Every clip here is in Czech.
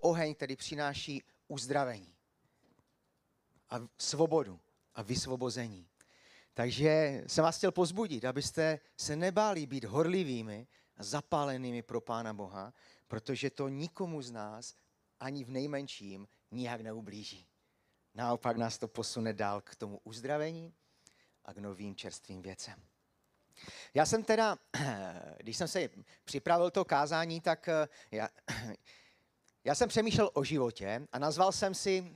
oheň, který přináší uzdravení a svobodu a vysvobození. Takže jsem vás chtěl pozbudit, abyste se nebáli být horlivými a zapálenými pro Pána Boha, protože to nikomu z nás ani v nejmenším nijak neublíží. Naopak nás to posune dál k tomu uzdravení a k novým čerstvým věcem. Já jsem teda, když jsem se připravil to kázání, tak eh, já, já jsem přemýšlel o životě a nazval jsem si,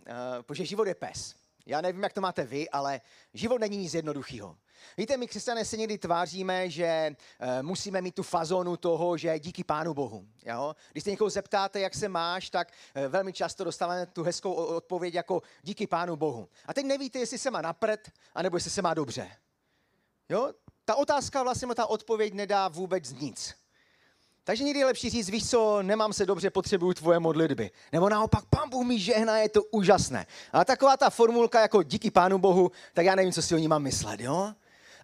uh, že život je pes. Já nevím, jak to máte vy, ale život není nic jednoduchého. Víte, my křesťané se někdy tváříme, že uh, musíme mít tu fazonu toho, že díky Pánu Bohu. Jo? Když se někoho zeptáte, jak se máš, tak uh, velmi často dostáváme tu hezkou odpověď jako díky Pánu Bohu. A teď nevíte, jestli se má napřed, anebo jestli se má dobře. Jo? Ta otázka vlastně, ta odpověď nedá vůbec nic. Takže někdy je lepší říct, víš co, nemám se dobře, potřebuju tvoje modlitby. Nebo naopak, pán Bůh mi žehná, je to úžasné. A taková ta formulka jako díky pánu Bohu, tak já nevím, co si o ní mám myslet, jo?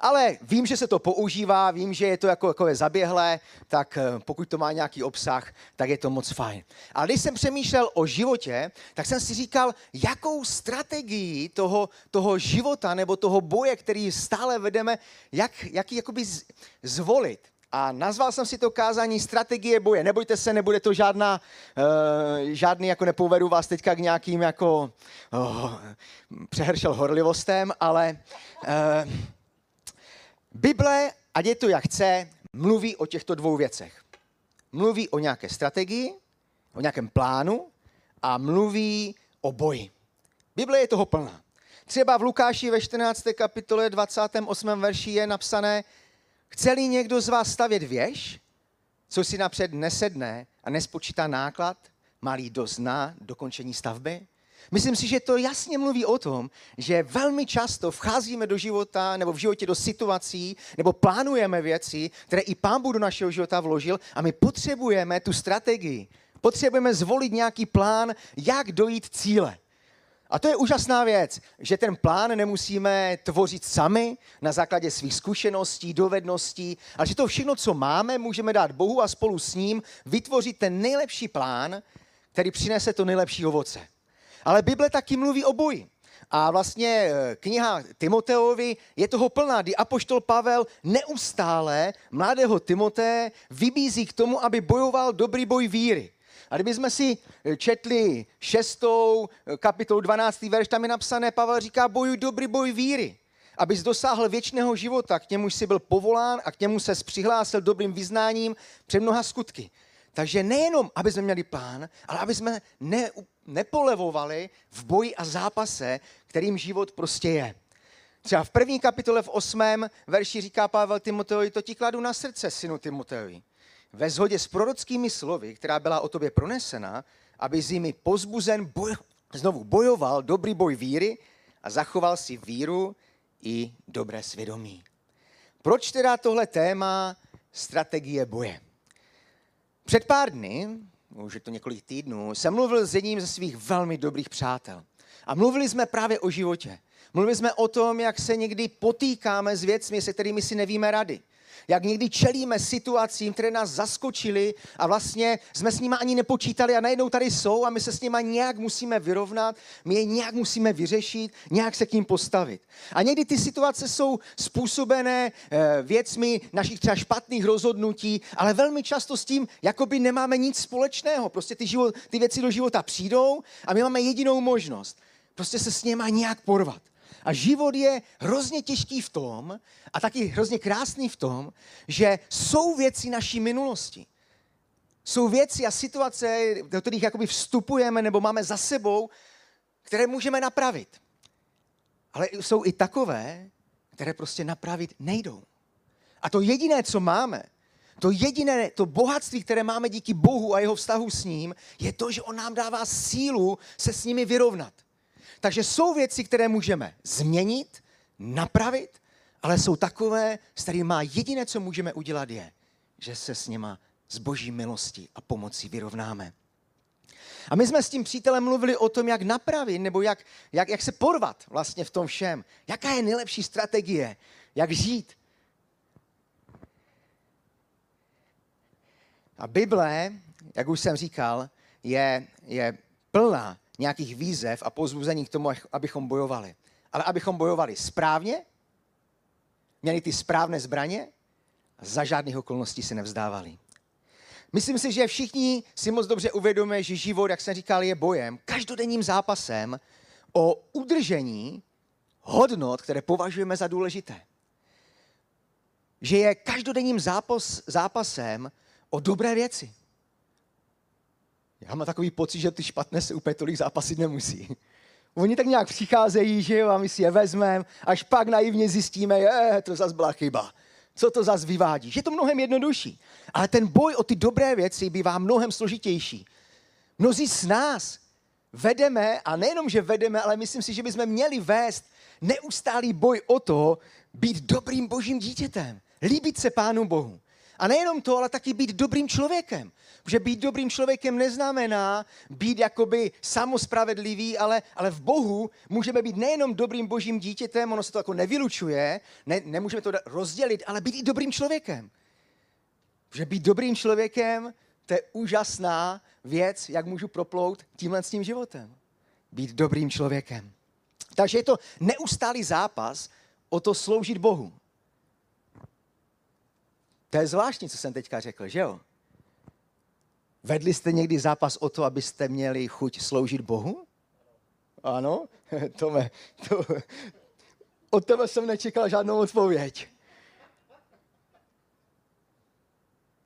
Ale vím, že se to používá, vím, že je to jako, jako je zaběhlé, tak eh, pokud to má nějaký obsah, tak je to moc fajn. A když jsem přemýšlel o životě, tak jsem si říkal, jakou strategii toho, toho života nebo toho boje, který stále vedeme, jak, jak jakoby zvolit. A nazval jsem si to kázání strategie boje. Nebojte se, nebude to žádná, uh, žádný, jako nepovedu vás teďka k nějakým jako oh, přehršel horlivostem, ale uh, Bible, ať je to jak chce, mluví o těchto dvou věcech. Mluví o nějaké strategii, o nějakém plánu a mluví o boji. Bible je toho plná. Třeba v Lukáši ve 14. kapitole 28. verši je napsané, Chce-li někdo z vás stavět věž, co si napřed nesedne a nespočítá náklad, malý dost na dokončení stavby? Myslím si, že to jasně mluví o tom, že velmi často vcházíme do života nebo v životě do situací nebo plánujeme věci, které i Pán Bůh do našeho života vložil a my potřebujeme tu strategii. Potřebujeme zvolit nějaký plán, jak dojít cíle. A to je úžasná věc, že ten plán nemusíme tvořit sami na základě svých zkušeností, dovedností, ale že to všechno, co máme, můžeme dát Bohu a spolu s ním vytvořit ten nejlepší plán, který přinese to nejlepší ovoce. Ale Bible taky mluví o boji. A vlastně eh, kniha Timoteovi je toho plná, kdy apoštol Pavel neustále mladého Timoté vybízí k tomu, aby bojoval dobrý boj víry. A kdybychom si eh, četli šestou eh, kapitolu 12. verš, tam je napsané, Pavel říká, bojuj dobrý boj víry, abys dosáhl věčného života, k němuž jsi byl povolán a k němu se přihlásil dobrým vyznáním před mnoha skutky. Takže nejenom, aby jsme měli plán, ale aby jsme ne, nepolevovali v boji a zápase, kterým život prostě je. Třeba v první kapitole v osmém verši říká Pavel Timoteovi, to ti kladu na srdce, synu Timoteovi ve shodě s prorockými slovy, která byla o tobě pronesena, aby jimi pozbuzen boj, znovu bojoval dobrý boj víry a zachoval si víru i dobré svědomí. Proč teda tohle téma strategie boje? Před pár dny, už je to několik týdnů, jsem mluvil s jedním ze svých velmi dobrých přátel. A mluvili jsme právě o životě. Mluvili jsme o tom, jak se někdy potýkáme s věcmi, se kterými si nevíme rady jak někdy čelíme situacím, které nás zaskočily a vlastně jsme s nimi ani nepočítali a najednou tady jsou a my se s nimi nějak musíme vyrovnat, my je nějak musíme vyřešit, nějak se k ním postavit. A někdy ty situace jsou způsobené eh, věcmi našich třeba špatných rozhodnutí, ale velmi často s tím jakoby nemáme nic společného. Prostě ty, život, ty věci do života přijdou a my máme jedinou možnost. Prostě se s něma nějak porvat. A život je hrozně těžký v tom, a taky hrozně krásný v tom, že jsou věci naší minulosti. Jsou věci a situace, do kterých jakoby vstupujeme nebo máme za sebou, které můžeme napravit. Ale jsou i takové, které prostě napravit nejdou. A to jediné, co máme, to jediné, to bohatství, které máme díky Bohu a jeho vztahu s ním, je to, že on nám dává sílu se s nimi vyrovnat. Takže jsou věci, které můžeme změnit, napravit, ale jsou takové, s kterými jediné, co můžeme udělat, je, že se s nima z boží milosti a pomocí vyrovnáme. A my jsme s tím přítelem mluvili o tom, jak napravit, nebo jak, jak, jak se porvat vlastně v tom všem. Jaká je nejlepší strategie, jak žít. A Bible, jak už jsem říkal, je, je plná nějakých výzev a pozbuzení k tomu, abychom bojovali. Ale abychom bojovali správně, měli ty správné zbraně a za žádných okolností se nevzdávali. Myslím si, že všichni si moc dobře uvědomíme, že život, jak jsem říkal, je bojem, každodenním zápasem o udržení hodnot, které považujeme za důležité. Že je každodenním zápas, zápasem o dobré věci. Já mám takový pocit, že ty špatné se úplně tolik zápasit nemusí. Oni tak nějak přicházejí, že jo, a my si je vezmeme, až pak naivně zjistíme, je, to zase byla chyba. Co to zase vyvádí? Že je to mnohem jednodušší. Ale ten boj o ty dobré věci bývá mnohem složitější. Mnozí z nás vedeme, a nejenom, že vedeme, ale myslím si, že bychom měli vést neustálý boj o to, být dobrým božím dítětem. Líbit se Pánu Bohu. A nejenom to, ale taky být dobrým člověkem. Protože být dobrým člověkem neznamená být jakoby samospravedlivý, ale, ale v Bohu můžeme být nejenom dobrým božím dítětem, ono se to jako nevylučuje, ne, nemůžeme to rozdělit, ale být i dobrým člověkem. Protože být dobrým člověkem, to je úžasná věc, jak můžu proplout tímhle s tím životem. Být dobrým člověkem. Takže je to neustálý zápas o to sloužit Bohu. To je zvláštní, co jsem teďka řekl, že jo? Vedli jste někdy zápas o to, abyste měli chuť sloužit Bohu? Ano? Tome, to, od tebe jsem nečekal žádnou odpověď.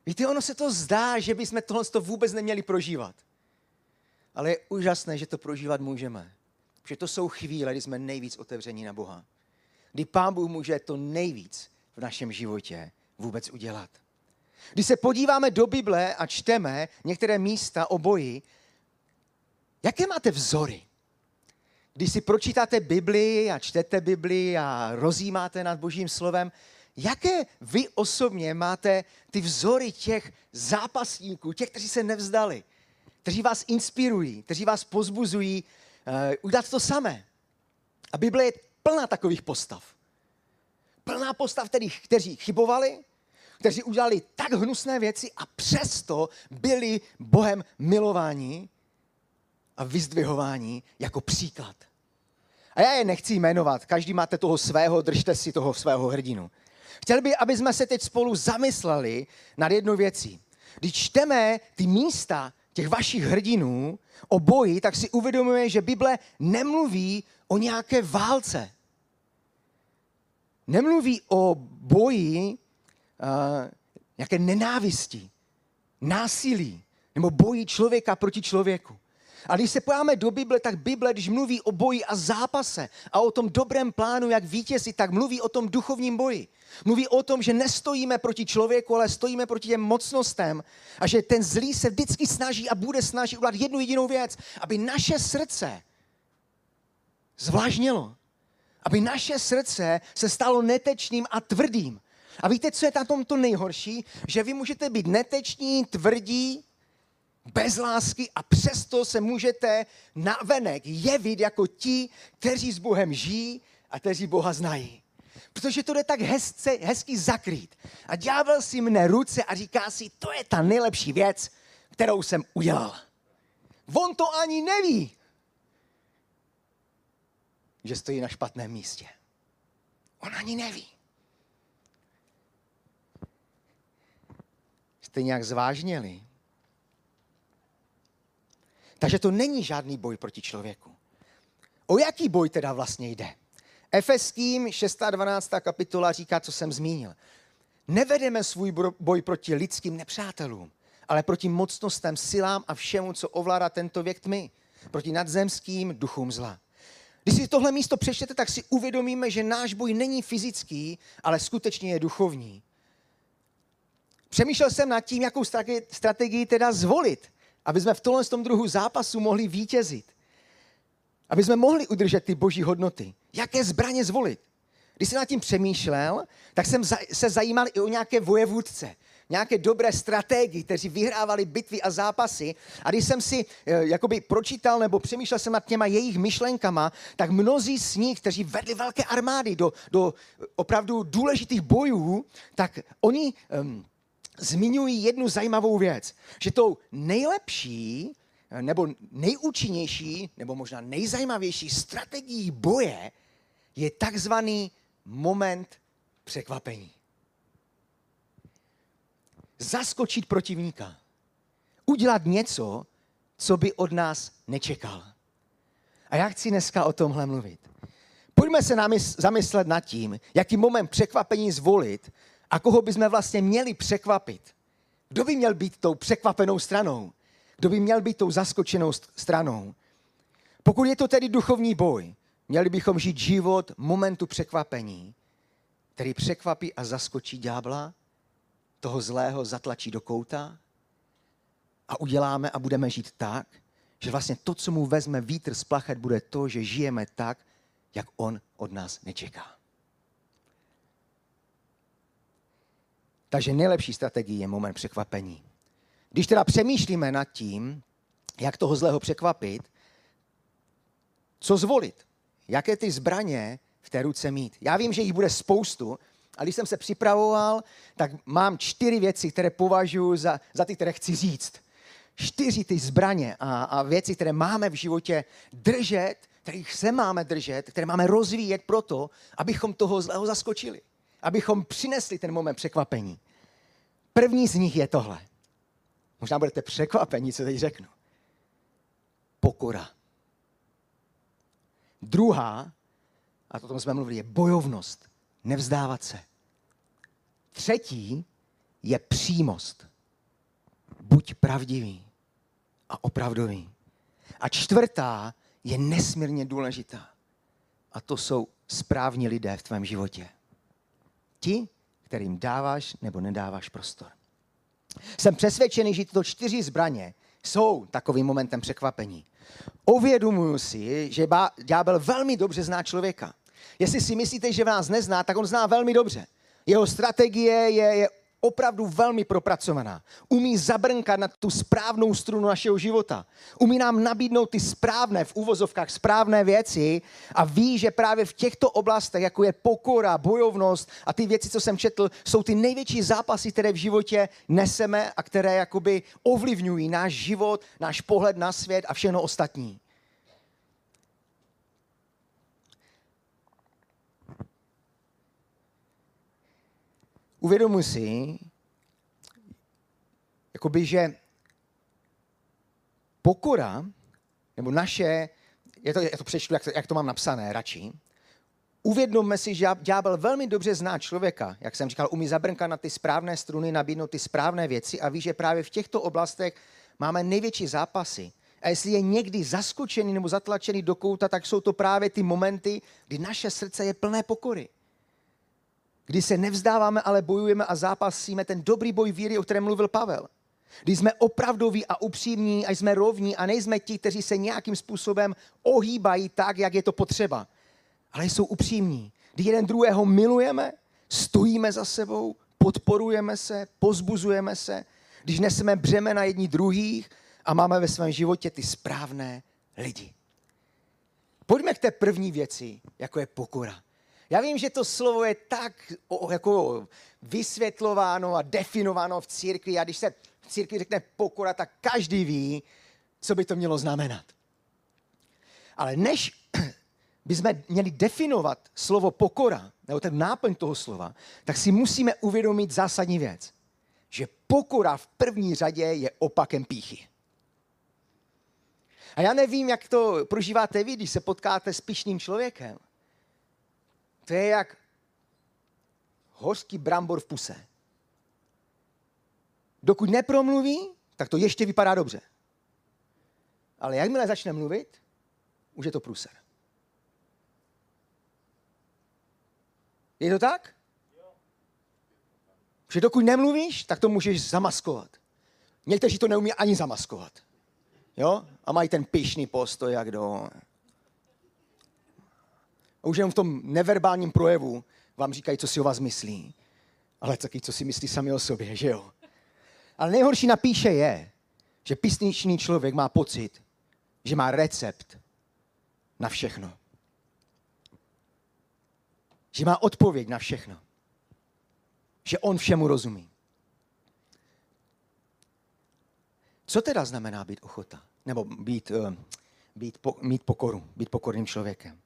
Víte, ono se to zdá, že bychom tohle to vůbec neměli prožívat. Ale je úžasné, že to prožívat můžeme. Protože to jsou chvíle, kdy jsme nejvíc otevření na Boha. Kdy Pán Bůh může to nejvíc v našem životě vůbec udělat. Když se podíváme do Bible a čteme některé místa o boji, jaké máte vzory? Když si pročítáte Bibli a čtete Bibli a rozjímáte nad Božím slovem, jaké vy osobně máte ty vzory těch zápasníků, těch, kteří se nevzdali, kteří vás inspirují, kteří vás pozbuzují uh, udělat to samé. A Bible je plná takových postav. Plná postav, kteří, kteří chybovali, kteří udělali tak hnusné věci a přesto byli Bohem milováni a vyzdvihováni jako příklad. A já je nechci jmenovat, každý máte toho svého, držte si toho svého hrdinu. Chtěl bych, aby jsme se teď spolu zamysleli nad jednou věcí. Když čteme ty místa těch vašich hrdinů o boji, tak si uvědomujeme, že Bible nemluví o nějaké válce. Nemluví o boji, uh, nějaké nenávisti, násilí nebo boji člověka proti člověku. A když se pojáme do Bible, tak Bible, když mluví o boji a zápase a o tom dobrém plánu, jak vítězit, tak mluví o tom duchovním boji. Mluví o tom, že nestojíme proti člověku, ale stojíme proti těm mocnostem a že ten zlý se vždycky snaží a bude snažit udělat jednu jedinou věc, aby naše srdce zvlážnělo. Aby naše srdce se stalo netečným a tvrdým. A víte, co je na tom to nejhorší? Že vy můžete být neteční, tvrdí, bez lásky a přesto se můžete navenek jevit jako ti, kteří s Bohem žijí a kteří Boha znají. Protože to jde tak hezce, hezky zakrýt. A ďábel si mne ruce a říká si, to je ta nejlepší věc, kterou jsem udělal. On to ani neví, že stojí na špatném místě. On ani neví. Jste nějak zvážněli? Takže to není žádný boj proti člověku. O jaký boj teda vlastně jde? Efeským 6. 12. kapitola říká, co jsem zmínil. Nevedeme svůj boj proti lidským nepřátelům, ale proti mocnostem, silám a všemu, co ovládá tento věk tmy. Proti nadzemským duchům zla. Když si tohle místo přečtete, tak si uvědomíme, že náš boj není fyzický, ale skutečně je duchovní. Přemýšlel jsem nad tím, jakou strategii teda zvolit, aby jsme v tomhle tom druhu zápasu mohli vítězit. Aby jsme mohli udržet ty boží hodnoty. Jaké zbraně zvolit? Když jsem nad tím přemýšlel, tak jsem se zajímal i o nějaké vojevůdce, nějaké dobré strategii, kteří vyhrávali bitvy a zápasy. A když jsem si e, jakoby pročítal nebo přemýšlel jsem nad těma jejich myšlenkama, tak mnozí z nich, kteří vedli velké armády do, do opravdu důležitých bojů, tak oni um, zmiňují jednu zajímavou věc, že tou nejlepší nebo nejúčinnější, nebo možná nejzajímavější strategií boje je takzvaný moment překvapení. Zaskočit protivníka. Udělat něco, co by od nás nečekal. A já chci dneska o tomhle mluvit. Pojďme se zamyslet nad tím, jaký moment překvapení zvolit a koho bychom vlastně měli překvapit. Kdo by měl být tou překvapenou stranou? Kdo by měl být tou zaskočenou stranou? Pokud je to tedy duchovní boj, měli bychom žít život momentu překvapení, který překvapí a zaskočí ďábla, toho zlého zatlačí do kouta a uděláme a budeme žít tak, že vlastně to, co mu vezme vítr z plachet, bude to, že žijeme tak, jak on od nás nečeká. Takže nejlepší strategie je moment překvapení. Když teda přemýšlíme nad tím, jak toho zlého překvapit, co zvolit? Jaké ty zbraně v té ruce mít? Já vím, že jich bude spoustu, a když jsem se připravoval, tak mám čtyři věci, které považuji za, za ty, které chci říct. Čtyři ty zbraně a, a věci, které máme v životě držet, kterých se máme držet, které máme rozvíjet proto, abychom toho zlého zaskočili. Abychom přinesli ten moment překvapení. První z nich je tohle. Možná budete překvapení, co teď řeknu. Pokora. Druhá, a o tom jsme mluvili, je bojovnost. Nevzdávat se. Třetí je přímost. Buď pravdivý a opravdový. A čtvrtá je nesmírně důležitá. A to jsou správní lidé v tvém životě. Ti, kterým dáváš nebo nedáváš prostor. Jsem přesvědčený, že tyto čtyři zbraně jsou takovým momentem překvapení. Uvědomuji si, že ďábel velmi dobře zná člověka. Jestli si myslíte, že vás nezná, tak on zná velmi dobře. Jeho strategie je, je opravdu velmi propracovaná. Umí zabrnkat na tu správnou strunu našeho života. Umí nám nabídnout ty správné, v úvozovkách správné věci a ví, že právě v těchto oblastech, jako je pokora, bojovnost a ty věci, co jsem četl, jsou ty největší zápasy, které v životě neseme a které jakoby ovlivňují náš život, náš pohled na svět a všechno ostatní. Uvědomuji si, jakoby, že pokora, nebo naše, je to, já to přečtu, jak to, jak to mám napsané radši, uvědomme si, že ďábel velmi dobře zná člověka, jak jsem říkal, umí zabrnkat na ty správné struny, nabídnout ty správné věci a ví, že právě v těchto oblastech máme největší zápasy. A jestli je někdy zaskočený nebo zatlačený do kouta, tak jsou to právě ty momenty, kdy naše srdce je plné pokory kdy se nevzdáváme, ale bojujeme a zápasíme ten dobrý boj víry, o kterém mluvil Pavel. Kdy jsme opravdoví a upřímní a jsme rovní a nejsme ti, kteří se nějakým způsobem ohýbají tak, jak je to potřeba. Ale jsou upřímní. Kdy jeden druhého milujeme, stojíme za sebou, podporujeme se, pozbuzujeme se, když neseme břemena jední druhých a máme ve svém životě ty správné lidi. Pojďme k té první věci, jako je pokora. Já vím, že to slovo je tak jako vysvětlováno a definováno v církvi a když se v církvi řekne pokora, tak každý ví, co by to mělo znamenat. Ale než bychom měli definovat slovo pokora, nebo ten náplň toho slova, tak si musíme uvědomit zásadní věc. Že pokora v první řadě je opakem píchy. A já nevím, jak to prožíváte vy, když se potkáte s pišným člověkem. To je jak hořký brambor v puse. Dokud nepromluví, tak to ještě vypadá dobře. Ale jakmile začne mluvit, už je to pruser. Je to tak? Že dokud nemluvíš, tak to můžeš zamaskovat. Někteří to neumí ani zamaskovat. Jo? A mají ten pišný postoj, jak do... A už jenom v tom neverbálním projevu vám říkají, co si o vás myslí. Ale taky, co si myslí sami o sobě, že jo? Ale nejhorší na píše je, že písničný člověk má pocit, že má recept na všechno. Že má odpověď na všechno. Že on všemu rozumí. Co teda znamená být ochota? Nebo být, uh, být mít pokoru, být pokorným člověkem?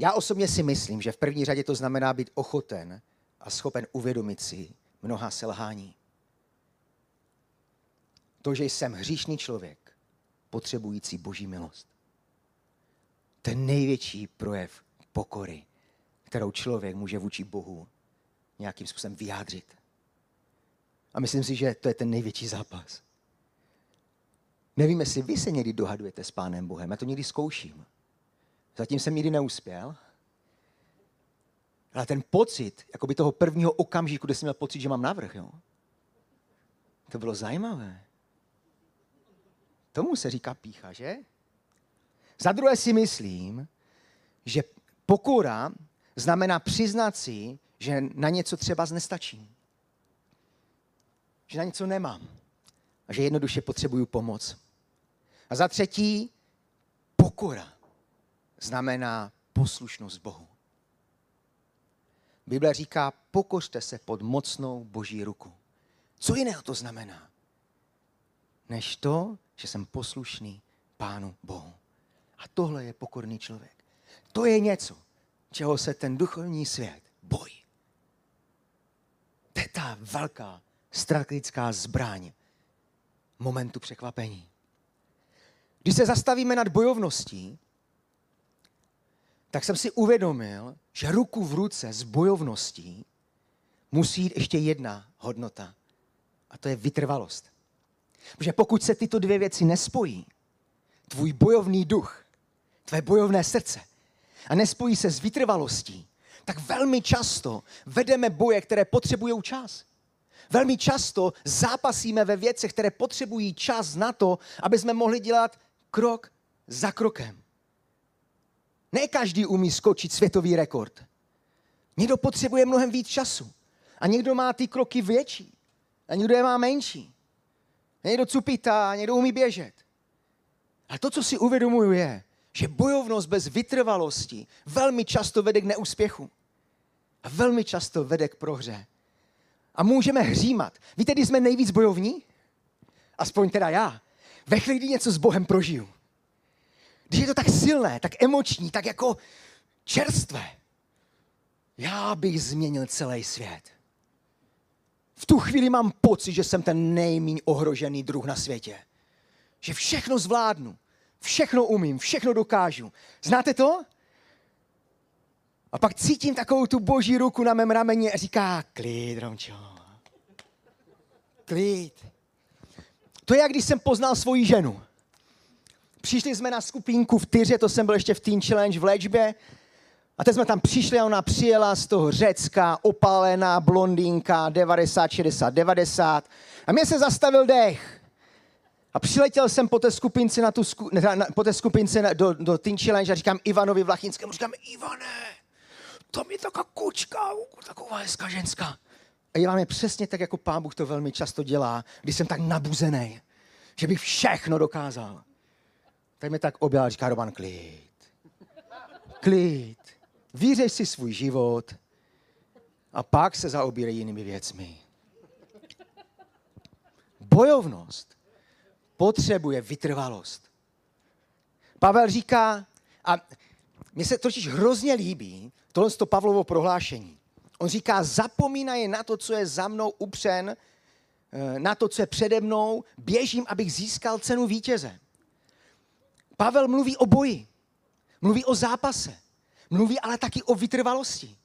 Já osobně si myslím, že v první řadě to znamená být ochoten a schopen uvědomit si mnoha selhání. To, že jsem hříšný člověk, potřebující boží milost. Ten největší projev pokory, kterou člověk může vůči Bohu nějakým způsobem vyjádřit. A myslím si, že to je ten největší zápas. Nevím, jestli vy se někdy dohadujete s Pánem Bohem. Já to někdy zkouším. Zatím jsem nikdy neuspěl. Ale ten pocit, jako by toho prvního okamžiku, kde jsem měl pocit, že mám navrh, jo? to bylo zajímavé. Tomu se říká pícha, že? Za druhé si myslím, že pokora znamená přiznat si, že na něco třeba nestačím. Že na něco nemám. A že jednoduše potřebuju pomoc. A za třetí, pokora znamená poslušnost Bohu. Bible říká, pokořte se pod mocnou boží ruku. Co jiného to znamená? Než to, že jsem poslušný Pánu Bohu. A tohle je pokorný člověk. To je něco, čeho se ten duchovní svět bojí. To je ta velká strategická zbraň momentu překvapení. Když se zastavíme nad bojovností, tak jsem si uvědomil, že ruku v ruce s bojovností musí jít ještě jedna hodnota. A to je vytrvalost. Protože pokud se tyto dvě věci nespojí, tvůj bojovný duch, tvé bojovné srdce, a nespojí se s vytrvalostí, tak velmi často vedeme boje, které potřebují čas. Velmi často zápasíme ve věcech, které potřebují čas na to, aby jsme mohli dělat krok za krokem. Ne každý umí skočit světový rekord. Někdo potřebuje mnohem víc času. A někdo má ty kroky větší. A někdo je má menší. Někdo cupítá, a někdo umí běžet. A to, co si uvědomuju, je, že bojovnost bez vytrvalosti velmi často vede k neúspěchu. A velmi často vede k prohře. A můžeme hřímat. Víte, kdy jsme nejvíc bojovní? Aspoň teda já. Ve chvíli, kdy něco s Bohem prožiju. Když je to tak silné, tak emoční, tak jako čerstvé. Já bych změnil celý svět. V tu chvíli mám pocit, že jsem ten nejméně ohrožený druh na světě. Že všechno zvládnu, všechno umím, všechno dokážu. Znáte to? A pak cítím takovou tu boží ruku na mém rameni a říká, klid, Romčo. Klid. To je, jak když jsem poznal svoji ženu. Přišli jsme na skupinku v Tyře, to jsem byl ještě v Teen Challenge v léčbě. A teď jsme tam přišli a ona přijela z toho Řecka, opálená blondýnka, 90, 60, 90. A mě se zastavil dech. A přiletěl jsem po té skupince, na tu sku, na, na, po té skupince na, do, do Teen Challenge a říkám Ivanovi Vlachinskému, říkám, Ivane, tam je taková kučka, taková hezká ženská. A Ivan je přesně tak, jako pán Bůh to velmi často dělá, když jsem tak nabuzený, že bych všechno dokázal. Tak mi tak objal říká Roman, klid. Klid. Vyřeš si svůj život a pak se zaobírej jinými věcmi. Bojovnost potřebuje vytrvalost. Pavel říká, a mně se totiž hrozně líbí tohle to Pavlovo prohlášení. On říká, zapomínají na to, co je za mnou upřen, eh, na to, co je přede mnou, běžím, abych získal cenu vítěze. Pavel mluví o boji, mluví o zápase, mluví ale taky o vytrvalosti.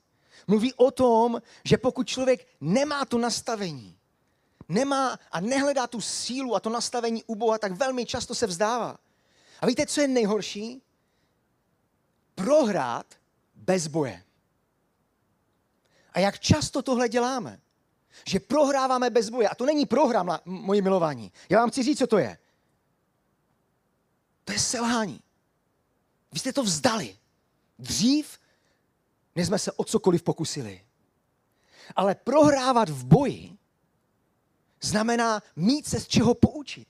Mluví o tom, že pokud člověk nemá to nastavení, nemá a nehledá tu sílu a to nastavení u Boha, tak velmi často se vzdává. A víte, co je nejhorší? Prohrát bez boje. A jak často tohle děláme? Že prohráváme bez boje. A to není prohra, moji milování. Já vám chci říct, co to je. To je selhání. Vy jste to vzdali. Dřív, než jsme se o cokoliv pokusili. Ale prohrávat v boji znamená mít se z čeho poučit.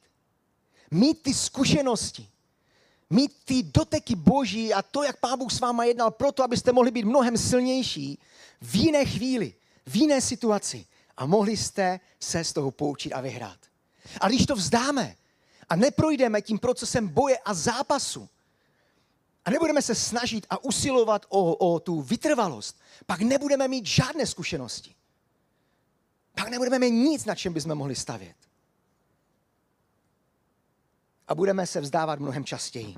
Mít ty zkušenosti. Mít ty doteky boží a to, jak Pán Bůh s váma jednal, proto, abyste mohli být mnohem silnější v jiné chvíli, v jiné situaci a mohli jste se z toho poučit a vyhrát. Ale když to vzdáme a neprojdeme tím procesem boje a zápasu, a nebudeme se snažit a usilovat o, o tu vytrvalost, pak nebudeme mít žádné zkušenosti. Pak nebudeme mít nic, na čem bychom mohli stavět. A budeme se vzdávat mnohem častěji.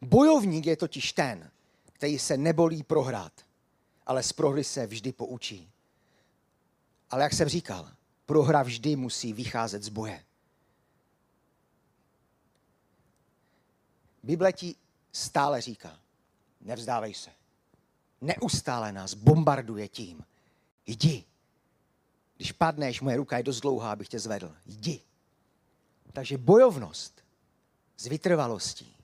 Bojovník je totiž ten, který se nebolí prohrát, ale z prohry se vždy poučí. Ale jak jsem říkal, prohra vždy musí vycházet z boje. Bible ti stále říká, nevzdávej se. Neustále nás bombarduje tím. Jdi. Když padneš, moje ruka je dost dlouhá, abych tě zvedl. Jdi. Takže bojovnost s vytrvalostí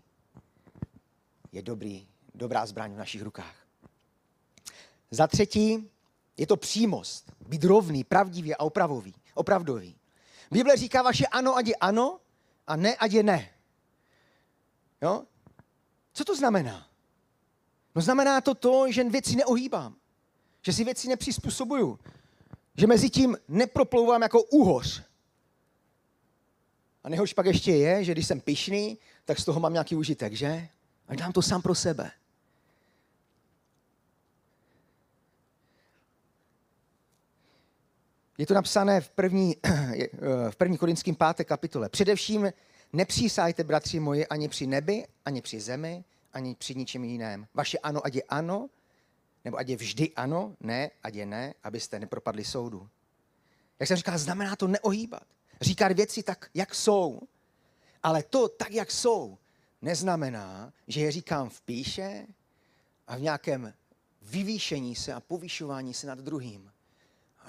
je dobrý, dobrá zbraň v našich rukách. Za třetí je to přímost. Být rovný, pravdivý a opravový, opravdový. Bible říká vaše ano, ať je ano, a ne, ať je ne. Jo? Co to znamená? No znamená to to, že věci neohýbám. Že si věci nepřizpůsobuju. Že mezi tím neproplouvám jako úhoř. A nejhorší pak ještě je, že když jsem pišný, tak z toho mám nějaký užitek, že? A dám to sám pro sebe. Je to napsané v první, v první korinským páté kapitole. Především nepřísajte, bratři moji, ani při nebi, ani při zemi, ani při ničem jiném. Vaše ano, ať je ano, nebo ať je vždy ano, ne, ať je ne, abyste nepropadli soudu. Jak jsem říkal, znamená to neohýbat. Říkat věci tak, jak jsou. Ale to, tak, jak jsou, neznamená, že je říkám v píše a v nějakém vyvýšení se a povyšování se nad druhým.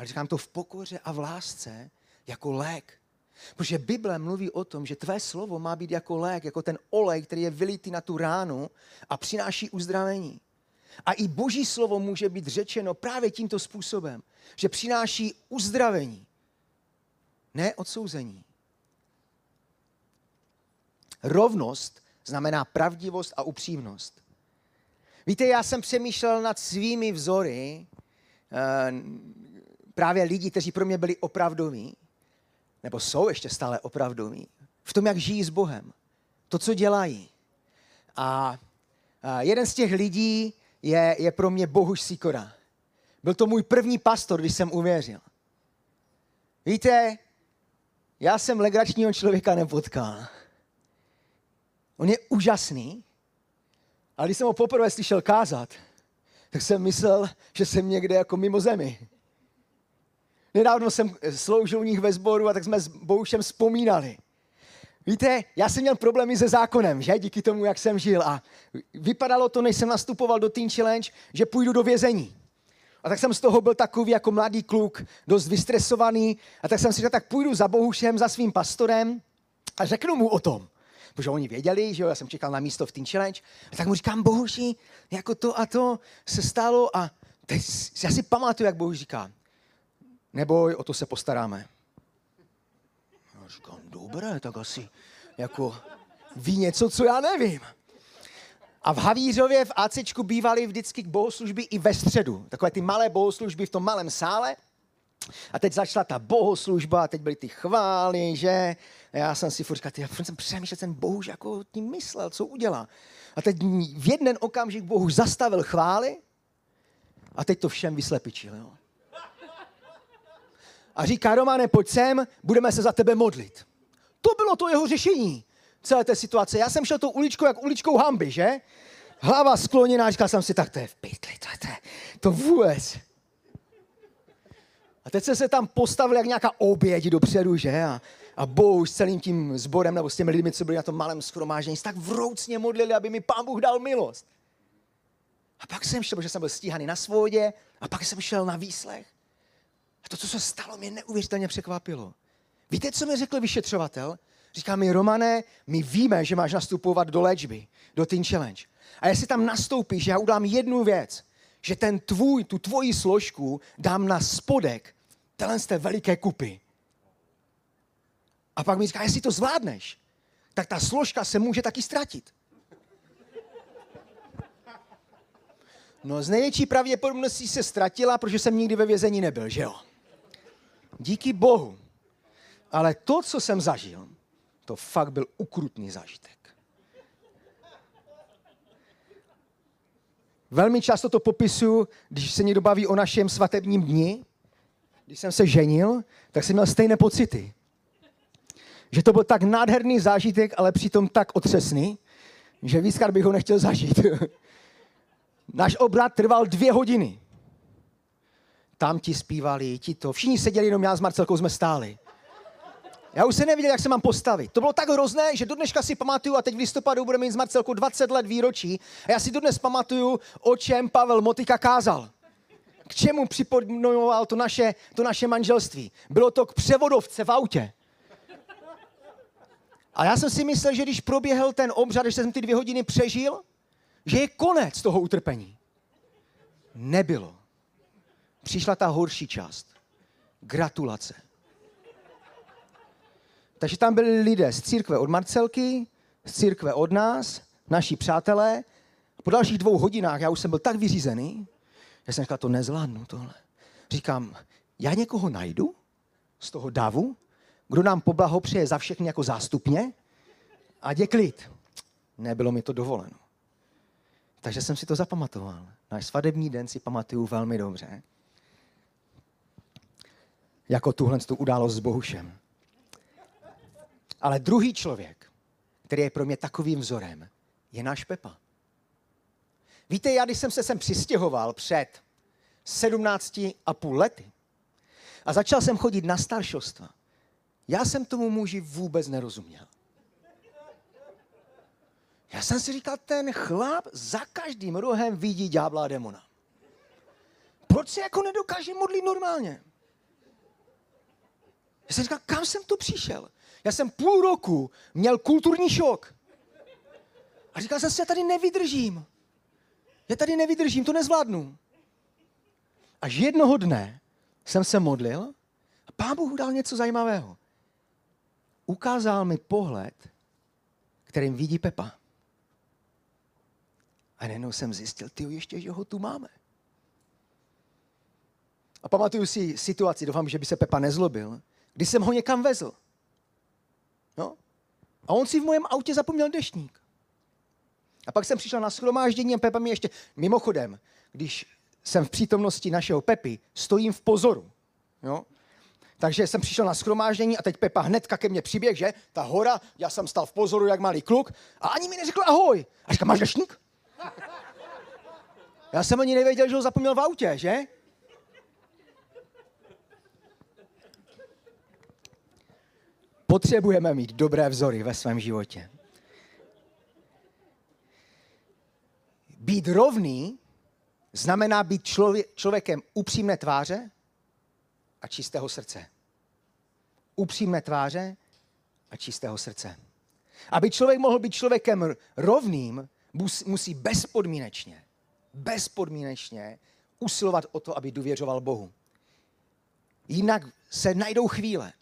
Ale říkám to v pokoře a v lásce jako lék. Protože Bible mluví o tom, že tvé slovo má být jako lék, jako ten olej, který je vylitý na tu ránu a přináší uzdravení. A i boží slovo může být řečeno právě tímto způsobem, že přináší uzdravení, ne odsouzení. Rovnost znamená pravdivost a upřímnost. Víte, já jsem přemýšlel nad svými vzory, eh, právě lidi, kteří pro mě byli opravdoví, nebo jsou ještě stále opravdoví, v tom, jak žijí s Bohem, to, co dělají. A, jeden z těch lidí je, je pro mě Bohuš Sikora. Byl to můj první pastor, když jsem uvěřil. Víte, já jsem legračního člověka nepotkal. On je úžasný, ale když jsem ho poprvé slyšel kázat, tak jsem myslel, že jsem někde jako mimo zemi. Nedávno jsem sloužil u nich ve sboru a tak jsme s Boušem vzpomínali. Víte, já jsem měl problémy se zákonem, že? Díky tomu, jak jsem žil. A vypadalo to, než jsem nastupoval do Teen Challenge, že půjdu do vězení. A tak jsem z toho byl takový jako mladý kluk, dost vystresovaný. A tak jsem si řekl, tak půjdu za Bohušem, za svým pastorem a řeknu mu o tom. Protože oni věděli, že jo, já jsem čekal na místo v Teen Challenge. A tak mu říkám, Bohuši, jako to a to se stalo. A teď já si pamatuju, jak Bohuš říká, neboj, o to se postaráme. Já říkám, dobré, tak asi jako ví něco, co já nevím. A v Havířově v ACčku bývaly vždycky bohoslužby i ve středu. Takové ty malé bohoslužby v tom malém sále. A teď začala ta bohoslužba, a teď byly ty chvály, že? A já jsem si furt říkal, já jsem přemýšlel, ten Bohuž jako tím myslel, co udělá. A teď v jeden okamžik Bohuž zastavil chvály a teď to všem vyslepičil. Jo? A říká, Romane, pojď sem, budeme se za tebe modlit. To bylo to jeho řešení celé té situace. Já jsem šel tou uličkou jak uličkou hamby, že? Hlava skloněná, říkal jsem si, tak to je v pytli, to, to, to vůbec. A teď jsem se tam postavil jak nějaká oběť dopředu, že? A, a Bůh s celým tím sborem nebo s těmi lidmi, co byli na tom malém schromáždění, tak vroucně modlili, aby mi pán Bůh dal milost. A pak jsem šel, protože jsem byl stíhaný na svodě, a pak jsem šel na výslech. A to, co se stalo, mě neuvěřitelně překvapilo. Víte, co mi řekl vyšetřovatel? Říká mi, Romane, my víme, že máš nastupovat do léčby, do Teen Challenge. A jestli tam nastoupíš, já udělám jednu věc, že ten tvůj, tu tvoji složku dám na spodek téhle z té veliké kupy. A pak mi říká, jestli to zvládneš, tak ta složka se může taky ztratit. No z největší pravděpodobností se ztratila, protože jsem nikdy ve vězení nebyl, že jo? Díky Bohu Ale to, co jsem zažil, to fakt byl ukrutný zážitek. Velmi často to popisuju, když se někdo baví o našem svatebním dni. Když jsem se ženil, tak jsem měl stejné pocity. Že to byl tak nádherný zážitek, ale přitom tak otřesný, že víckrát bych ho nechtěl zažít. Náš obrat trval dvě hodiny. Tam ti zpívali, ti to. Všichni seděli, jenom já s Marcelkou jsme stáli. Já už se nevěděl, jak se mám postavit. To bylo tak hrozné, že do dneška si pamatuju, a teď v listopadu budeme mít s Marcelkou 20 let výročí, a já si dodnes pamatuju, o čem Pavel Motika kázal. K čemu připodnoval to naše, to naše manželství. Bylo to k převodovce v autě. A já jsem si myslel, že když proběhl ten obřad, že jsem ty dvě hodiny přežil, že je konec toho utrpení. Nebylo. Přišla ta horší část. Gratulace. Takže tam byli lidé z církve od Marcelky, z církve od nás, naši přátelé. Po dalších dvou hodinách já už jsem byl tak vyřízený, že jsem říkal, to nezvládnu tohle. Říkám, já někoho najdu z toho davu, kdo nám poblahopřeje za všechny jako zástupně a je klid. Nebylo mi to dovoleno. Takže jsem si to zapamatoval. Náš svadební den si pamatuju velmi dobře. Jako tuhle tu událost s Bohušem. Ale druhý člověk, který je pro mě takovým vzorem, je náš Pepa. Víte, já když jsem se sem přistěhoval před 17 a půl lety a začal jsem chodit na staršostva, já jsem tomu muži vůbec nerozuměl. Já jsem si říkal, ten chlap za každým rohem vidí ďábla a demona. Proč se jako nedokáže modlit normálně? Já jsem říkal, kam jsem tu přišel? Já jsem půl roku měl kulturní šok. A říkal jsem si, já tady nevydržím. Já tady nevydržím, to nezvládnu. Až jednoho dne jsem se modlil a pán Bůh dal něco zajímavého. Ukázal mi pohled, kterým vidí Pepa. A najednou jsem zjistil, ty ještě, že ho tu máme. A pamatuju si situaci, doufám, že by se Pepa nezlobil, když jsem ho někam vezl. No? A on si v mém autě zapomněl deštník. A pak jsem přišel na schromáždění a Pepa mi ještě, mimochodem, když jsem v přítomnosti našeho Pepy, stojím v pozoru. Jo? Takže jsem přišel na schromáždění a teď Pepa hnedka ke mně přiběh, že? Ta hora, já jsem stal v pozoru, jak malý kluk a ani mi neřekl ahoj. A říká, máš deštník? Já jsem ani nevěděl, že ho zapomněl v autě, že? Potřebujeme mít dobré vzory ve svém životě. Být rovný znamená být člově- člověkem upřímné tváře a čistého srdce. Upřímné tváře a čistého srdce. Aby člověk mohl být člověkem rovným, musí bezpodmínečně, bezpodmínečně usilovat o to, aby důvěřoval Bohu. Jinak se najdou chvíle,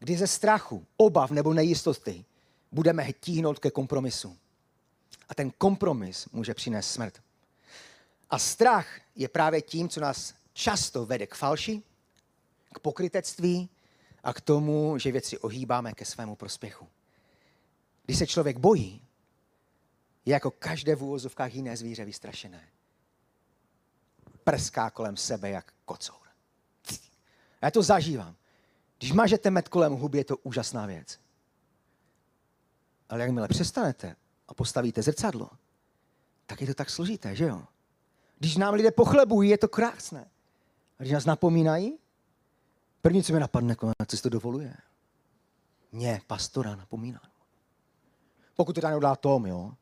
kdy ze strachu, obav nebo nejistoty budeme tíhnout ke kompromisu. A ten kompromis může přinést smrt. A strach je právě tím, co nás často vede k falši, k pokrytectví a k tomu, že věci ohýbáme ke svému prospěchu. Když se člověk bojí, je jako každé v úvozovkách jiné zvíře vystrašené. Prská kolem sebe jak kocour. Já to zažívám. Když mažete med kolem huby, je to úžasná věc. Ale jakmile přestanete a postavíte zrcadlo, tak je to tak složité, že jo? Když nám lidé pochlebují, je to krásné. A když nás napomínají, první, co mi napadne, co si to dovoluje. Mě, pastora, napomíná. Pokud to neudělá Tom, jo?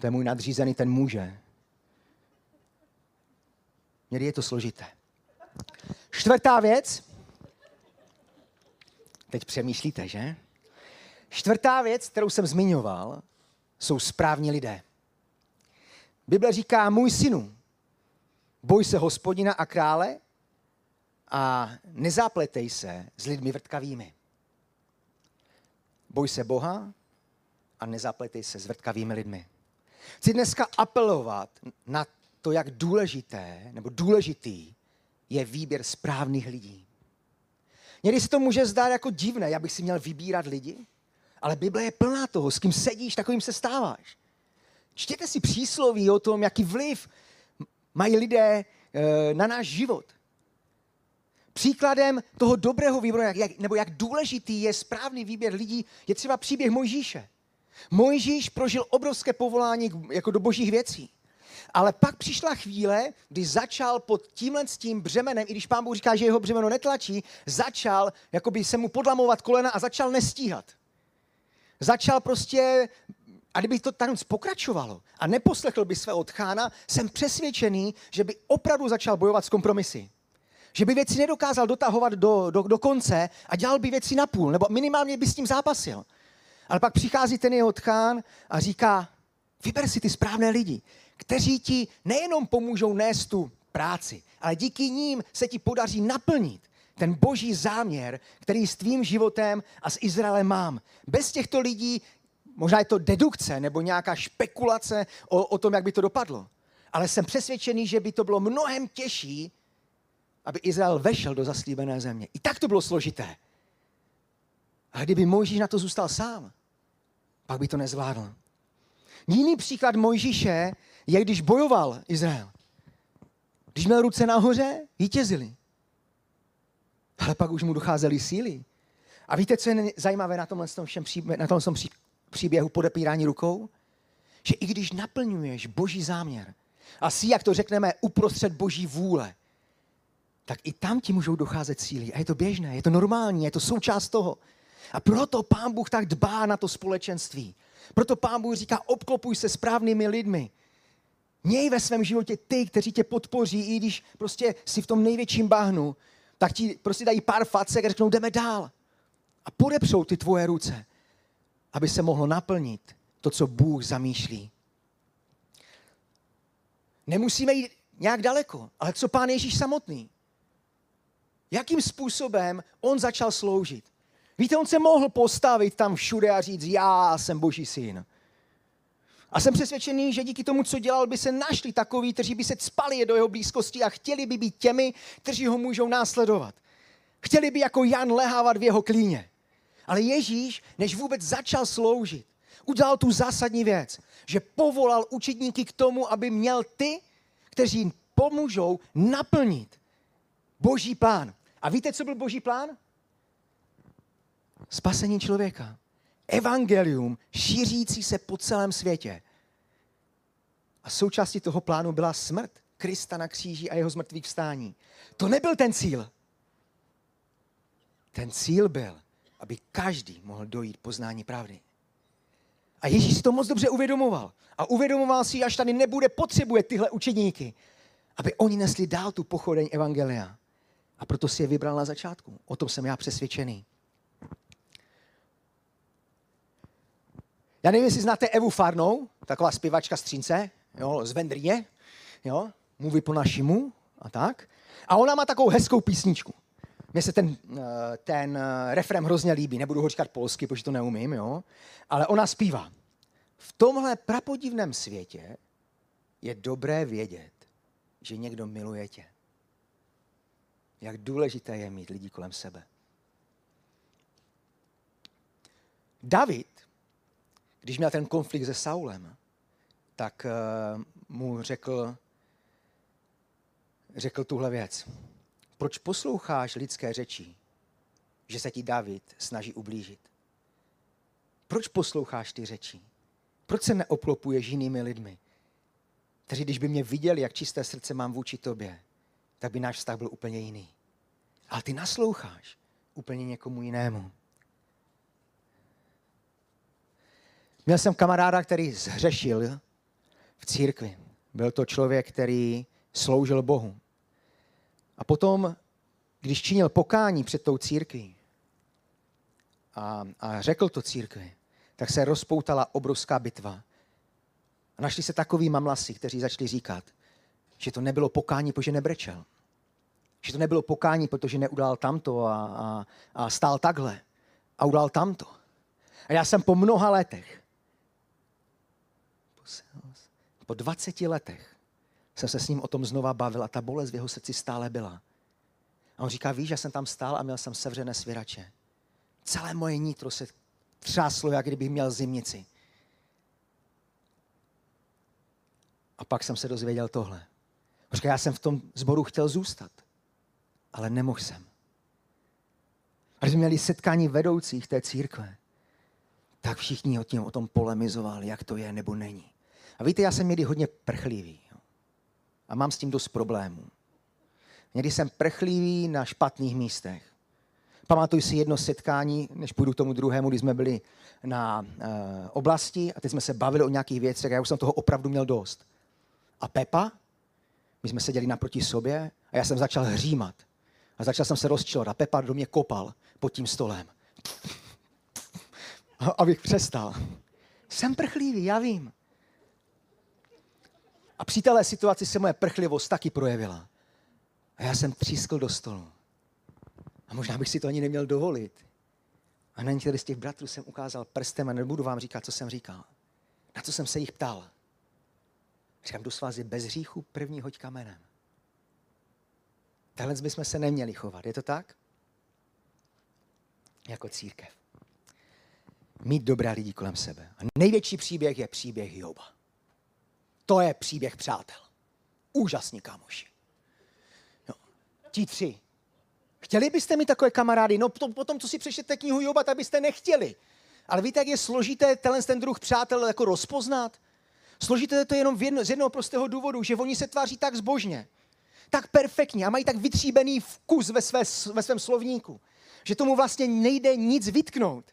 To je můj nadřízený, ten může. Někdy je to složité. Čtvrtá věc, Teď přemýšlíte, že? Čtvrtá věc, kterou jsem zmiňoval, jsou správní lidé. Bible říká, můj synu, boj se hospodina a krále a nezápletej se s lidmi vrtkavými. Boj se Boha a nezapletej se s vrtkavými lidmi. Chci dneska apelovat na to, jak důležité nebo důležitý je výběr správných lidí. Někdy se to může zdát jako divné, já bych si měl vybírat lidi, ale Bible je plná toho, s kým sedíš, takovým se stáváš. Čtěte si přísloví o tom, jaký vliv mají lidé eh, na náš život. Příkladem toho dobrého výběru, jak, nebo jak důležitý je správný výběr lidí, je třeba příběh Mojžíše. Mojžíš prožil obrovské povolání jako do božích věcí. Ale pak přišla chvíle, kdy začal pod tímhle s tím břemenem, i když pán Bůh říká, že jeho břemeno netlačí, začal jakoby se mu podlamovat kolena a začal nestíhat. Začal prostě, a kdyby to tam pokračovalo a neposlechl by svého tchána, jsem přesvědčený, že by opravdu začal bojovat s kompromisy. Že by věci nedokázal dotahovat do, do, do konce a dělal by věci na půl, nebo minimálně by s tím zápasil. Ale pak přichází ten jeho tchán a říká, vyber si ty správné lidi, kteří ti nejenom pomůžou nést tu práci, ale díky ním se ti podaří naplnit ten boží záměr, který s tvým životem a s Izraelem mám. Bez těchto lidí, možná je to dedukce nebo nějaká špekulace o, o tom, jak by to dopadlo. Ale jsem přesvědčený, že by to bylo mnohem těžší, aby Izrael vešel do zaslíbené země. I tak to bylo složité. A kdyby Mojžíš na to zůstal sám, pak by to nezvládl. Jiný příklad Mojžíše je, když bojoval Izrael. Když měl ruce nahoře, vítězili. Ale pak už mu docházely síly. A víte, co je zajímavé na tomhle, všem příběhu, na tomhle příběhu podepírání rukou? Že i když naplňuješ boží záměr a jsi, jak to řekneme, uprostřed boží vůle, tak i tam ti můžou docházet síly. A je to běžné, je to normální, je to součást toho. A proto pán Bůh tak dbá na to společenství. Proto pán Bůh říká, obklopuj se správnými lidmi. Měj ve svém životě ty, kteří tě podpoří, i když prostě si v tom největším bahnu, tak ti prostě dají pár facek a řeknou, jdeme dál. A podepřou ty tvoje ruce, aby se mohlo naplnit to, co Bůh zamýšlí. Nemusíme jít nějak daleko, ale co pán Ježíš samotný? Jakým způsobem on začal sloužit? Víte, on se mohl postavit tam všude a říct, já jsem boží syn. A jsem přesvědčený, že díky tomu, co dělal, by se našli takoví, kteří by se spali do jeho blízkosti a chtěli by být těmi, kteří ho můžou následovat. Chtěli by jako Jan lehávat v jeho klíně. Ale Ježíš, než vůbec začal sloužit, udělal tu zásadní věc, že povolal učedníky k tomu, aby měl ty, kteří jim pomůžou naplnit boží plán. A víte, co byl boží plán? Spasení člověka evangelium šířící se po celém světě. A součástí toho plánu byla smrt Krista na kříži a jeho zmrtvých vstání. To nebyl ten cíl. Ten cíl byl, aby každý mohl dojít poznání pravdy. A Ježíš si to moc dobře uvědomoval. A uvědomoval si, až tady nebude potřebuje tyhle učedníky, aby oni nesli dál tu pochodeň Evangelia. A proto si je vybral na začátku. O tom jsem já přesvědčený. Já nevím, jestli znáte Evu Farnou, taková zpěvačka střínce, jo, z Vendrně, jo, mluví po našimu a tak. A ona má takovou hezkou písničku. Mně se ten, eh, ten eh, refrém hrozně líbí, nebudu ho říkat polsky, protože to neumím, jo. Ale ona zpívá. V tomhle prapodivném světě je dobré vědět, že někdo miluje tě. Jak důležité je mít lidi kolem sebe. David když měl ten konflikt se Saulem, tak uh, mu řekl, řekl tuhle věc. Proč posloucháš lidské řeči, že se ti David snaží ublížit? Proč posloucháš ty řeči? Proč se neoplopuješ jinými lidmi, kteří když by mě viděli, jak čisté srdce mám vůči tobě, tak by náš vztah byl úplně jiný. Ale ty nasloucháš úplně někomu jinému. Měl jsem kamaráda, který zhřešil v církvi. Byl to člověk, který sloužil Bohu. A potom, když činil pokání před tou církví a, a řekl to církvi, tak se rozpoutala obrovská bitva. A našli se takový mamlasy, kteří začali říkat, že to nebylo pokání, protože nebrečel. Že to nebylo pokání, protože neudal tamto a, a, a stál takhle a udal tamto. A já jsem po mnoha letech po 20 letech jsem se s ním o tom znova bavil a ta bolest v jeho srdci stále byla. A on říká, víš, že jsem tam stál a měl jsem sevřené svěrače. Celé moje nitro se třáslo, jak kdybych měl zimnici. A pak jsem se dozvěděl tohle. Říká, já jsem v tom zboru chtěl zůstat, ale nemohl jsem. A když měli setkání vedoucích té církve, tak všichni o tom polemizovali, jak to je nebo není. A víte, já jsem někdy hodně prchlivý. A mám s tím dost problémů. Někdy jsem prchlivý na špatných místech. Pamatuju si jedno setkání, než půjdu k tomu druhému, kdy jsme byli na uh, oblasti a teď jsme se bavili o nějakých věcech a já už jsem toho opravdu měl dost. A Pepa, my jsme seděli naproti sobě a já jsem začal hřímat. A začal jsem se rozčilovat a Pepa do mě kopal pod tím stolem. Abych přestal. Jsem prchlivý, já vím. A při téhle situaci se moje prchlivost taky projevila. A já jsem třískl do stolu. A možná bych si to ani neměl dovolit. A na některý z těch bratrů jsem ukázal prstem a nebudu vám říkat, co jsem říkal. Na co jsem se jich ptal. Říkám, s vás bez hříchu, první hoď kamenem. Takhle bychom se neměli chovat. Je to tak? Jako církev. Mít dobré lidi kolem sebe. A největší příběh je příběh Joba. To je příběh přátel. Úžasní kámoši. No, ti tři. Chtěli byste mít takové kamarády? No potom, co si přečtete knihu Joba, tak byste nechtěli. Ale víte, jak je složité tenhle ten druh přátel jako rozpoznat? Složité to jenom v jedno, z jednoho prostého důvodu, že oni se tváří tak zbožně, tak perfektně a mají tak vytříbený vkus ve, své, ve svém slovníku, že tomu vlastně nejde nic vytknout.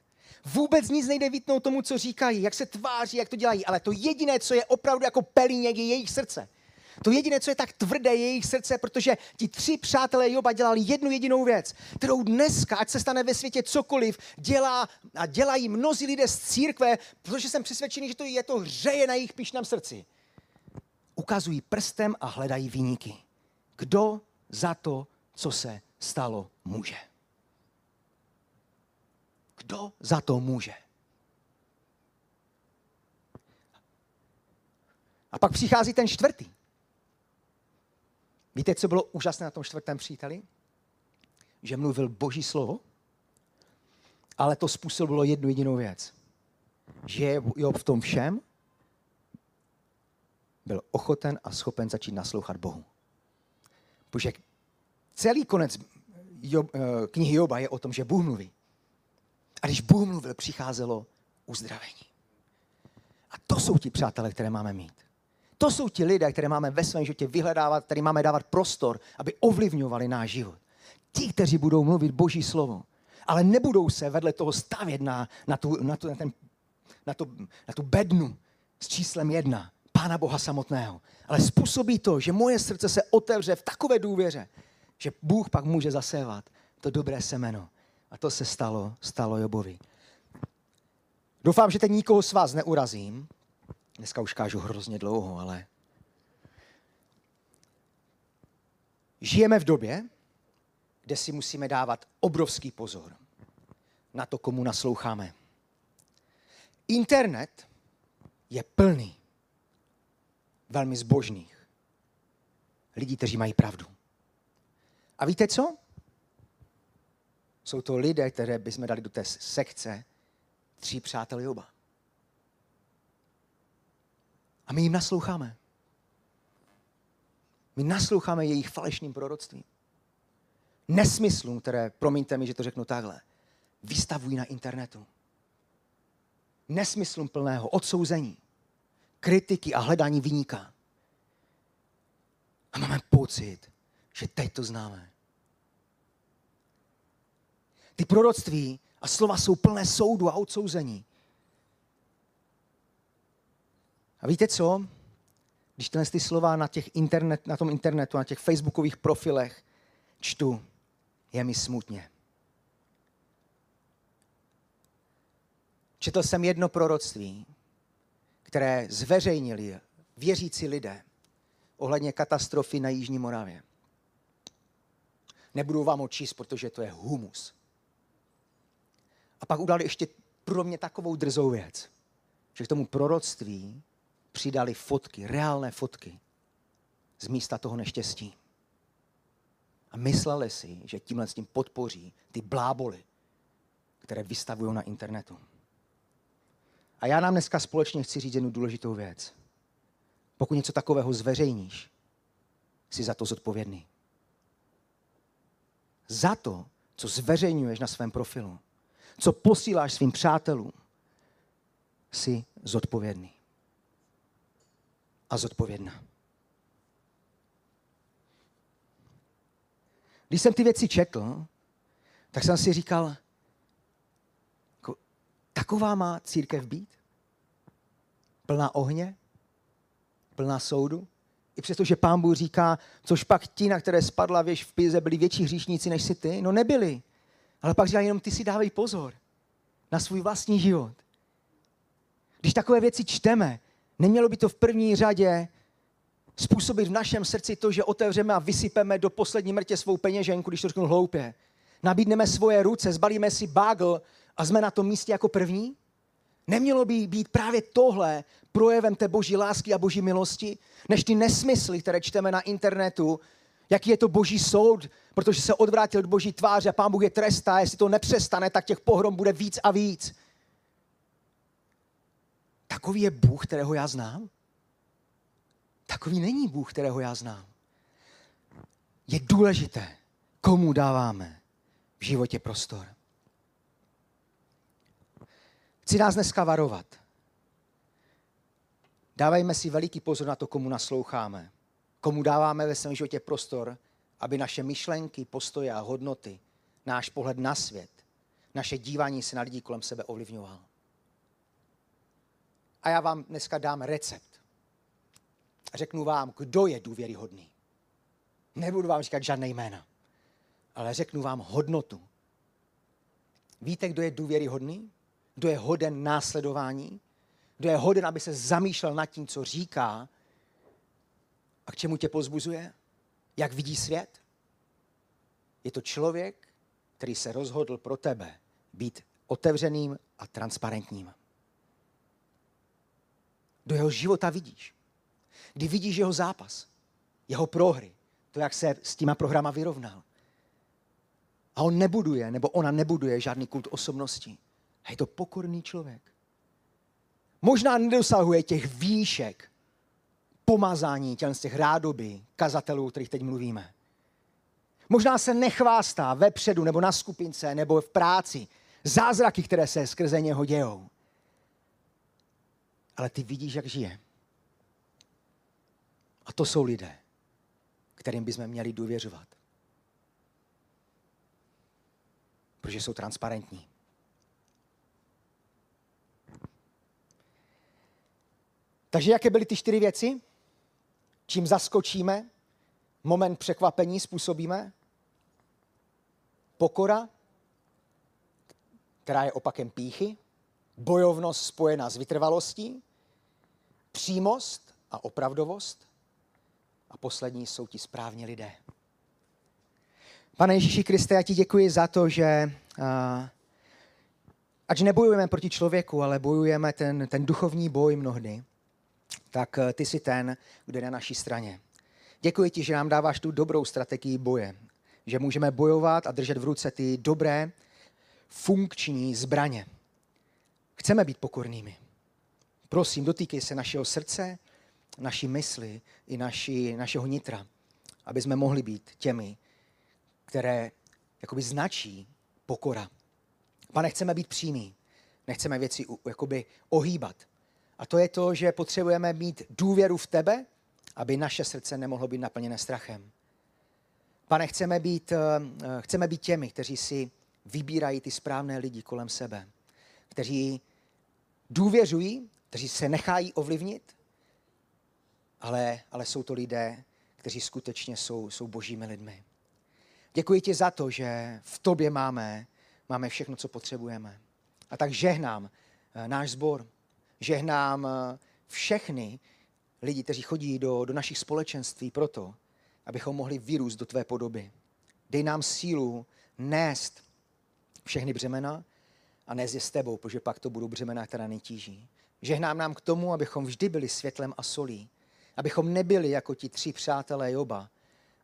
Vůbec nic nejde vytnout tomu, co říkají, jak se tváří, jak to dělají, ale to jediné, co je opravdu jako pelíněk, je jejich srdce. To jediné, co je tak tvrdé, je jejich srdce, protože ti tři přátelé Joba dělali jednu jedinou věc, kterou dneska, ať se stane ve světě cokoliv, dělá a dělají mnozí lidé z církve, protože jsem přesvědčený, že to je to hřeje na jejich pišném srdci. Ukazují prstem a hledají výniky. Kdo za to, co se stalo, může? Kdo za to může? A pak přichází ten čtvrtý. Víte, co bylo úžasné na tom čtvrtém příteli? Že mluvil boží slovo, ale to způsobilo jednu jedinou věc. Že Job v tom všem byl ochoten a schopen začít naslouchat Bohu. Protože celý konec Job, eh, knihy Joba je o tom, že Bůh mluví. A když Bůh mluvil, přicházelo uzdravení. A to jsou ti přátelé, které máme mít. To jsou ti lidé, které máme ve svém životě vyhledávat, který máme dávat prostor, aby ovlivňovali náš život. Ti, kteří budou mluvit Boží slovo, ale nebudou se vedle toho stavět na, na, tu, na, tu, na, ten, na, tu, na tu bednu s číslem jedna, Pána Boha samotného. Ale způsobí to, že moje srdce se otevře v takové důvěře, že Bůh pak může zasévat to dobré semeno. A to se stalo, stalo Jobovi. Doufám, že teď nikoho z vás neurazím. Dneska už kážu hrozně dlouho, ale žijeme v době, kde si musíme dávat obrovský pozor na to, komu nasloucháme. Internet je plný velmi zbožných lidí, kteří mají pravdu. A víte co? Jsou to lidé, které bychom dali do té sekce tří přátel Joba. A my jim nasloucháme. My nasloucháme jejich falešným proroctvím. Nesmyslům, které, promiňte mi, že to řeknu takhle, vystavují na internetu. Nesmyslům plného odsouzení, kritiky a hledání vyníka. A máme pocit, že teď to známe. Ty proroctví a slova jsou plné soudu a odsouzení. A víte co? Když tyhle ty slova na, těch internet, na tom internetu, na těch facebookových profilech čtu, je mi smutně. Četl jsem jedno proroctví, které zveřejnili věřící lidé ohledně katastrofy na Jižní Moravě. Nebudu vám ho číst, protože to je humus. A pak udali ještě pro mě takovou drzou věc, že k tomu proroctví přidali fotky, reálné fotky z místa toho neštěstí. A mysleli si, že tímhle s tím podpoří ty bláboly, které vystavují na internetu. A já nám dneska společně chci říct jednu důležitou věc. Pokud něco takového zveřejníš, jsi za to zodpovědný. Za to, co zveřejňuješ na svém profilu, co posíláš svým přátelům, jsi zodpovědný. A zodpovědná. Když jsem ty věci četl, tak jsem si říkal, jako, taková má církev být? Plná ohně? Plná soudu? I přesto, že pán Bůh říká, což pak ti, na které spadla věž v Pize, byli větší hříšníci než si ty? No nebyli. Ale pak říká jenom ty si dávej pozor na svůj vlastní život. Když takové věci čteme, nemělo by to v první řadě způsobit v našem srdci to, že otevřeme a vysypeme do poslední mrtě svou peněženku, když to řeknu hloupě. Nabídneme svoje ruce, zbalíme si bagl a jsme na tom místě jako první? Nemělo by být právě tohle projevem té boží lásky a boží milosti, než ty nesmysly, které čteme na internetu, jaký je to boží soud, protože se odvrátil od boží tváře a pán Bůh je trestá, jestli to nepřestane, tak těch pohrom bude víc a víc. Takový je Bůh, kterého já znám? Takový není Bůh, kterého já znám. Je důležité, komu dáváme v životě prostor. Chci nás dneska varovat. Dávejme si veliký pozor na to, komu nasloucháme. Komu dáváme ve svém životě prostor, aby naše myšlenky, postoje a hodnoty, náš pohled na svět, naše dívání se na lidi kolem sebe ovlivňoval. A já vám dneska dám recept. Řeknu vám, kdo je důvěryhodný. Nebudu vám říkat žádné jména, ale řeknu vám hodnotu. Víte, kdo je důvěryhodný? Kdo je hoden následování? Kdo je hoden, aby se zamýšlel nad tím, co říká a k čemu tě pozbuzuje? Jak vidí svět? Je to člověk, který se rozhodl pro tebe být otevřeným a transparentním. Do jeho života vidíš. Kdy vidíš jeho zápas, jeho prohry, to, jak se s těma programa vyrovnal. A on nebuduje, nebo ona nebuduje žádný kult osobnosti. A je to pokorný člověk. Možná nedosahuje těch výšek pomazání těm z těch rádoby kazatelů, o kterých teď mluvíme. Možná se nechvástá vepředu, nebo na skupince, nebo v práci. Zázraky, které se skrze něho dějou. Ale ty vidíš, jak žije. A to jsou lidé, kterým bychom měli důvěřovat. Protože jsou transparentní. Takže jaké byly ty čtyři věci? Čím zaskočíme? Moment překvapení způsobíme? Pokora, která je opakem píchy, bojovnost spojená s vytrvalostí, přímost a opravdovost a poslední jsou ti správní lidé. Pane Ježíši Kriste, já ti děkuji za to, že ať nebojujeme proti člověku, ale bojujeme ten, ten duchovní boj mnohdy, tak ty jsi ten, kdo je na naší straně. Děkuji ti, že nám dáváš tu dobrou strategii boje, že můžeme bojovat a držet v ruce ty dobré, funkční zbraně. Chceme být pokornými. Prosím, dotýkej se našeho srdce, naší mysli i naši, našeho nitra, aby jsme mohli být těmi, které jakoby značí pokora. Pane, chceme být přímí, nechceme věci jakoby ohýbat. A to je to, že potřebujeme mít důvěru v tebe, aby naše srdce nemohlo být naplněné strachem. Pane, chceme být, eh, chceme být těmi, kteří si vybírají ty správné lidi kolem sebe, kteří důvěřují, kteří se nechají ovlivnit, ale, ale jsou to lidé, kteří skutečně jsou, jsou božími lidmi. Děkuji ti za to, že v tobě máme, máme všechno, co potřebujeme. A tak žehnám eh, náš sbor, žehnám eh, všechny lidi, kteří chodí do, do našich společenství proto, abychom mohli vyrůst do tvé podoby. Dej nám sílu nést všechny břemena a nést je s tebou, protože pak to budou břemena, která netíží. Žehnám nám k tomu, abychom vždy byli světlem a solí. Abychom nebyli jako ti tři přátelé Joba,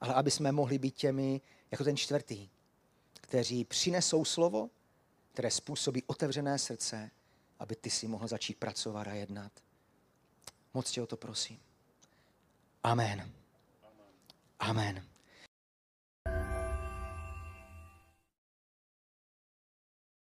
ale aby jsme mohli být těmi, jako ten čtvrtý, kteří přinesou slovo, které způsobí otevřené srdce, aby ty si mohl začít pracovat a jednat. Moc tě o to prosím. Amen. Amen.